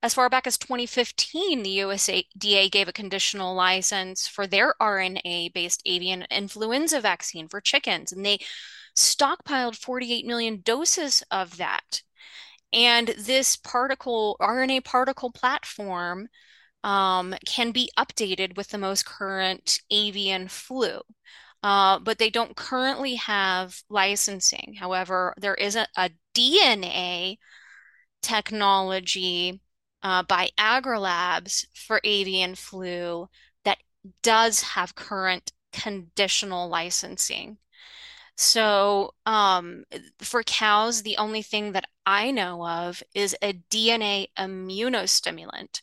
as far back as 2015, the USDA gave a conditional license for their RNA-based avian influenza vaccine for chickens, and they stockpiled 48 million doses of that. And this particle, RNA particle platform, um, can be updated with the most current avian flu. Uh, but they don't currently have licensing. However, there is a, a DNA technology uh, by Agrilabs for avian flu that does have current conditional licensing. So, um, for cows, the only thing that I know of is a DNA immunostimulant.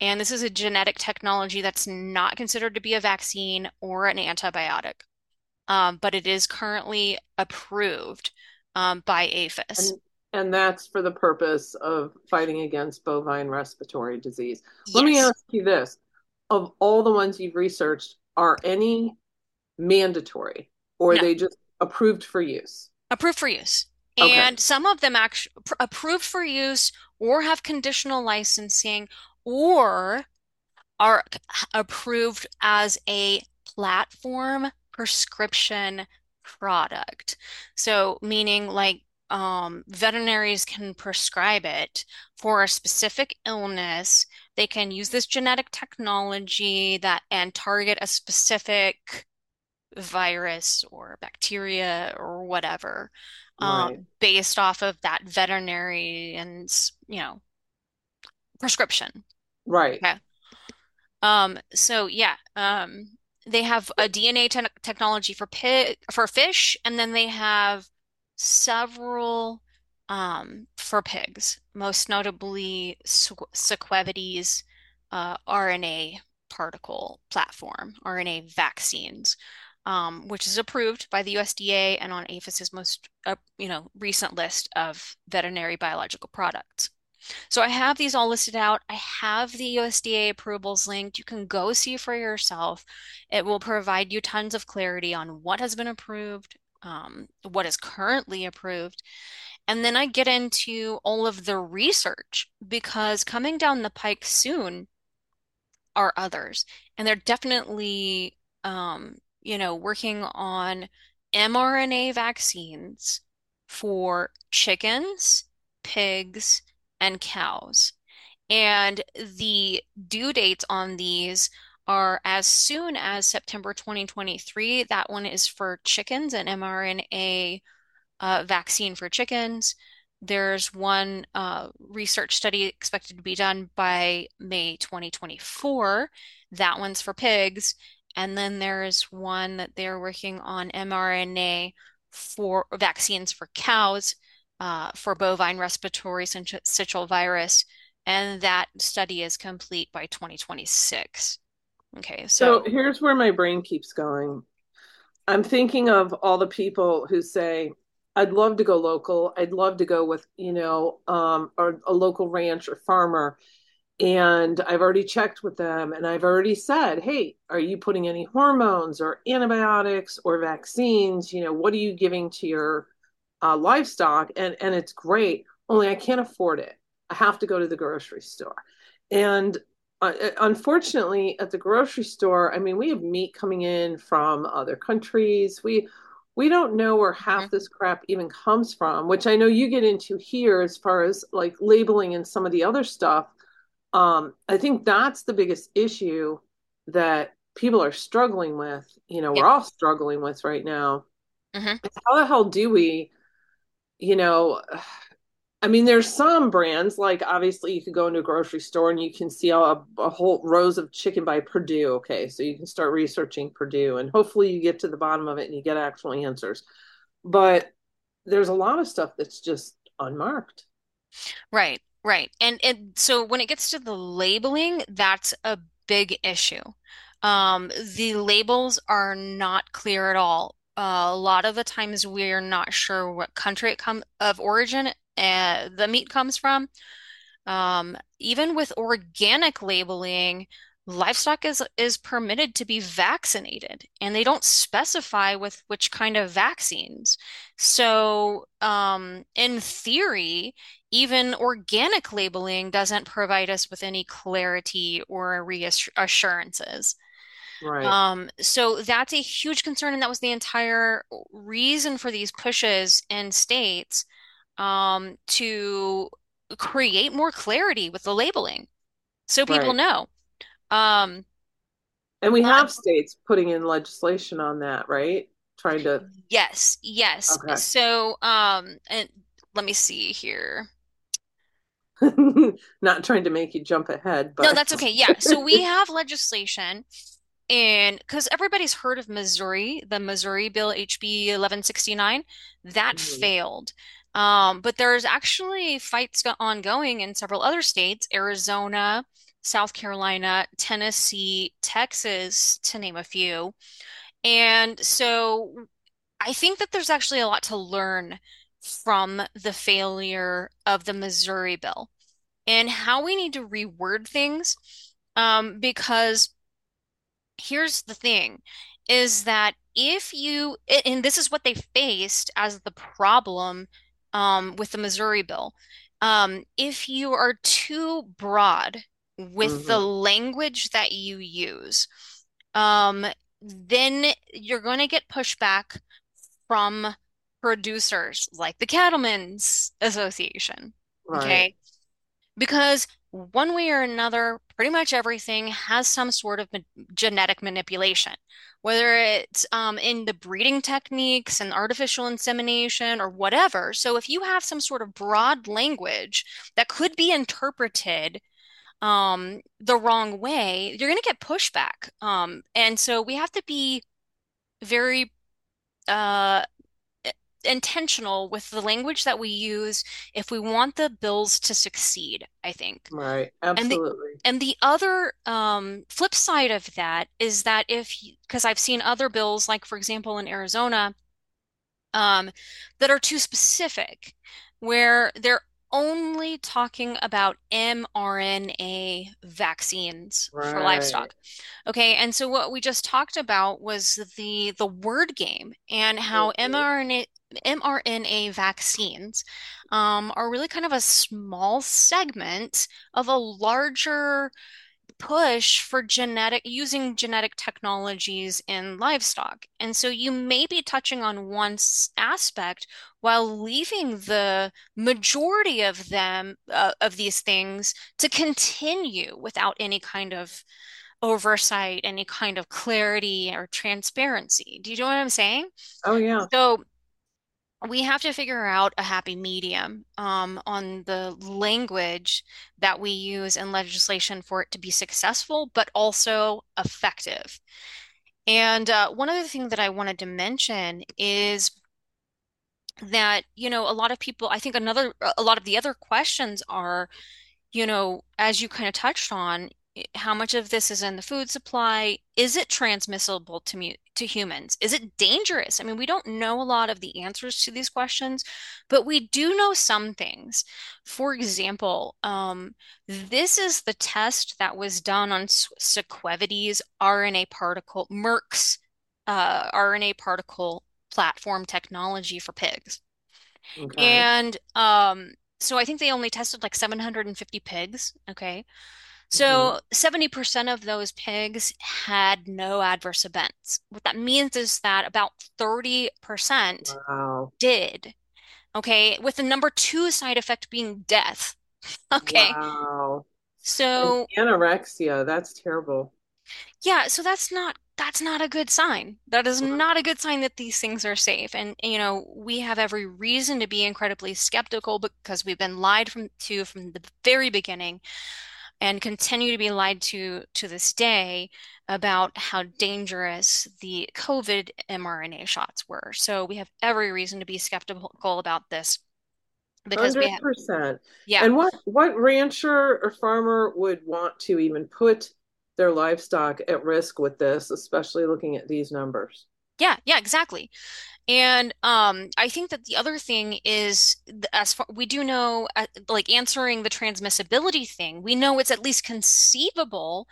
And this is a genetic technology that's not considered to be a vaccine or an antibiotic, um, but it is currently approved um, by APHIS. And and that's for the purpose of fighting against bovine respiratory disease. Let me ask you this. Of all the ones you've researched, are any mandatory or are No. they just approved for use? approved for use. Okay. And some of them actually approved for use or have conditional licensing or are approved as a platform prescription product. So, meaning like um, veterinaries can prescribe it for a specific illness. They can use this genetic technology that and target a specific virus or bacteria or whatever Right. um, based off of that veterinary and you know prescription. Right. Okay. Um, so yeah, um, they have a DNA te technology for pig for fish, and then they have several um, for pigs, most notably Sequivity's uh, RNA particle platform, RNA vaccines, um, which is approved by the USDA and on APHIS's most uh, you know recent list of veterinary biological products. So I have these all listed out. I have the USDA approvals linked. You can go see for yourself. It will provide you tons of clarity on what has been approved, um, what is currently approved. And then I get into all of the research because coming down the pike soon are others. And they're definitely, um, you know, working on mRNA vaccines for chickens, pigs, and cows. And the due dates on these are as soon as September 2023. That one is for chickens, an mRNA uh, vaccine for chickens. There's one uh, research study expected to be done by May 2024. That one's for pigs. And then there's one that they're working on mRNA for vaccines for cows uh, for bovine respiratory syncytial virus, and that study is complete by 2026. Okay, So so here's where my brain keeps going. I'm thinking of all the people who say, I'd love to go local. I'd love to go with, you know, um, or a local ranch or farmer. And I've already checked with them and I've already said, hey, are you putting any hormones or antibiotics or vaccines? You know, what are you giving to your uh, livestock? And and it's great. Only I can't afford it. I have to go to the grocery store. And unfortunately, at the grocery store, I mean, we have meat coming in from other countries. We we don't know where half mhm. this crap even comes from, which I know you get into here as far as like labeling and some of the other stuff. Um, I think that's the biggest issue that people are struggling with. You know, we're all struggling with right now. hmm How the hell do we, you know, I mean, there's some brands like obviously you could go into a grocery store and you can see a, a whole rows of chicken by Perdue. Okay, so you can start researching Perdue and hopefully you get to the bottom of it and you get actual answers. But there's a lot of stuff that's just unmarked. Right, right. And and so when it gets to the labeling, that's a big issue. Um, the labels are not clear at all. Uh, a lot of the times we're not sure what country it come of origin uh, the meat comes from. Um, even with organic labeling, livestock is is permitted to be vaccinated, and they don't specify with which kind of vaccines. So, um, in theory, even organic labeling doesn't provide us with any clarity or reassurances. Right, Um, so that's a huge concern, and that was the entire reason for these pushes in states um, to create more clarity with the labeling so people right. know. Um, And we uh, have states putting in legislation on that, right? Trying to, yes, yes. okay. So, um, and let me see here. Not trying to make you jump ahead, but. No, that's okay. Yeah. So we have legislation and because everybody's heard of Missouri, the Missouri Bill HB 1169, that Mhm. failed. Um, but there's actually fights ongoing in several other states, Arizona, South Carolina, Tennessee, Texas, to name a few. And so I think that there's actually a lot to learn from the failure of the Missouri bill and how we need to reword things. Um, because here's the thing is that if you, and this is what they faced as the problem um, with the Missouri bill, um, if you are too broad with the Mhm. language that you use, um, then you're going to get pushback from producers like the Cattlemen's Association. Right. Okay. Because one way or another, pretty much everything has some sort of genetic manipulation, whether it's um, in the breeding techniques and artificial insemination or whatever. So if you have some sort of broad language that could be interpreted um, the wrong way, you're going to get pushback. Um, and so we have to be very uh, intentional with the language that we use if we want the bills to succeed, I think. Right. And the Absolutely. and the other um, flip side of that is that if, because I've seen other bills, like for example in Arizona, um, that are too specific, where they're only talking about mRNA vaccines for livestock. Okay, and so what we just talked about was the the word game and how mRNA mRNA vaccines um, are really kind of a small segment of a larger push for genetic using genetic technologies in livestock. And so you may be touching on one aspect while leaving the majority of them uh, of these things to continue without any kind of oversight, any kind of clarity or transparency. Do you know what I'm saying? Oh, yeah. So we have to figure out a happy medium um, on the language that we use in legislation for it to be successful, but also effective. And uh, one other thing that I wanted to mention is that, you know, a lot of people, I think another, a lot of the other questions are you know, as you kind of touched on, how much of this is in the food supply? Is it transmissible to mu to humans? Is it dangerous? I mean, we don't know a lot of the answers to these questions, but we do know some things. For example, um, this is the test that was done on Sequivity's RNA particle, Merck's uh, RNA particle platform technology for pigs. Okay. And um, so I think they only tested like 750 pigs. Okay. So mm-hmm. 70% of those pigs had no adverse events. What that means is that about 30% Wow. did. Okay. With the number two side effect being death. Okay. Wow. And So anorexia, that's terrible. Yeah, so that's not that's not a good sign. That is mm-hmm. not a good sign that these things are safe. And you know, we have every reason to be incredibly skeptical because we've been lied from to from the very beginning and continue to be lied to to this day about how dangerous the COVID mRNA shots were. So we have every reason to be skeptical about this because we have 100%. yeah. And what what rancher or farmer would want to even put their livestock at risk with this, especially looking at these numbers? Yeah, yeah, exactly. And um, I think that the other thing is, as far we do know, uh, like answering the transmissibility thing, we know it's at least conceivable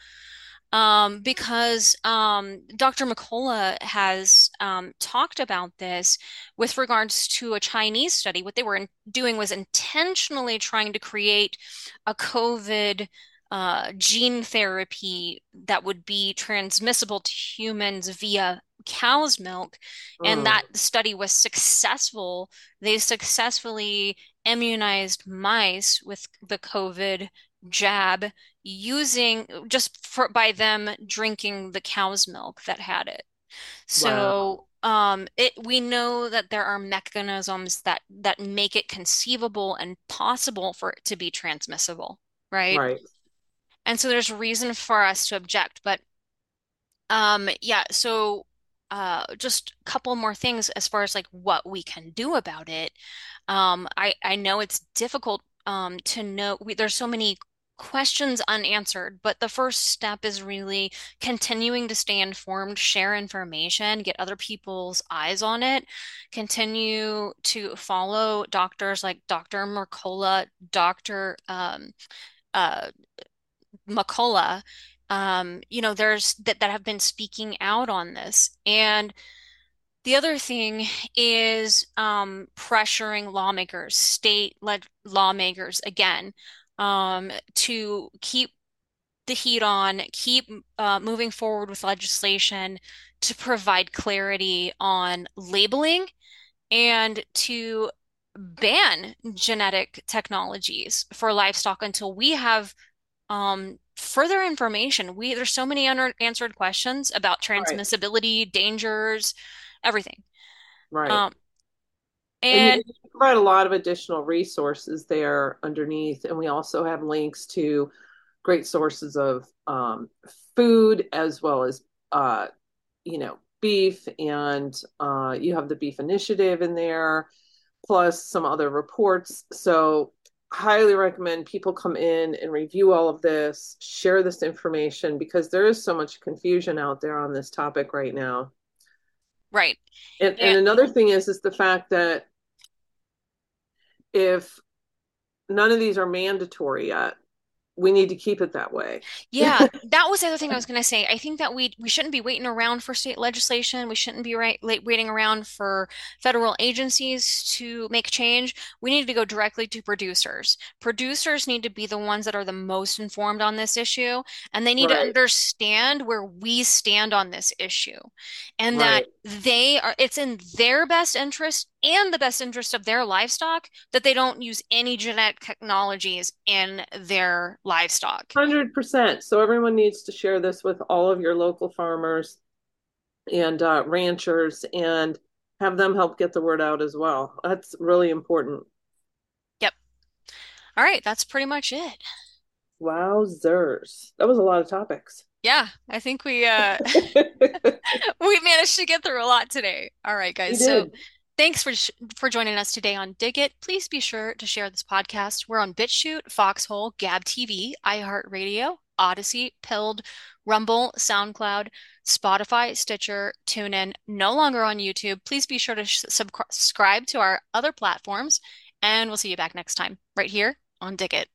um, because um, Dr. McCullough has um, talked about this with regards to a Chinese study. What they were in- doing was intentionally trying to create a COVID uh, gene therapy that would be transmissible to humans via cow's milk, and that Mm, study was successful. They successfully immunized mice with the COVID jab using just for by them drinking the cow's milk that had it. wow. So um it we know that there are mechanisms that that make it conceivable and possible for it to be transmissible, right? Right. And so there's reason for us to object, but um yeah, so uh just a couple more things as far as like what we can do about it. Um I I know it's difficult um to know we, there's so many questions unanswered, but the first step is really continuing to stay informed, share information, get other people's eyes on it, continue to follow doctors like Dr. Mercola, Dr. Um, uh, McCullough, um, you know, there's that that have been speaking out on this. And the other thing is um, pressuring lawmakers, state led lawmakers again, um, to keep the heat on, keep uh, moving forward with legislation to provide clarity on labeling and to ban genetic technologies for livestock until we have um, further information. We there's so many unanswered questions about Right, transmissibility, dangers, everything. right. Um, And and you provide a lot of additional resources there underneath. And we also have links to great sources of um, food as well as, uh, you know, beef. And uh, you have the Beef Initiative in there, plus some other reports. So, highly recommend people come in and review all of this, share this information because there is so much confusion out there on this topic right now. right. And, and And another thing is is the fact that if none of these are mandatory yet. We need to keep it that way. Yeah, that was the other thing I was going to say. I think that we we shouldn't be waiting around for state legislation. We shouldn't be right, late, waiting around for federal agencies to make change. We need to go directly to producers. Producers need to be the ones that are the most informed on this issue, and they need to understand where we stand on this issue, and that they are, it's in their best interest and the best interest of their livestock that they don't use any genetic technologies in their livestock. 100%. So everyone needs to share this with all of your local farmers and uh, ranchers and have them help get the word out as well. That's really important. Yep. All right, that's pretty much it. Wowzers. That was a lot of topics. Yeah, I think we uh we managed to get through a lot today. All right, guys. So. Thanks for sh for joining us today on Dig It. Please be sure to share this podcast. We're on BitChute, Foxhole, Gab TV, iHeartRadio, Odysee, Pilled, Rumble, SoundCloud, Spotify, Stitcher, TuneIn. No longer on YouTube. Please be sure to sh subscribe to our other platforms, and we'll see you back next time right here on Dig It.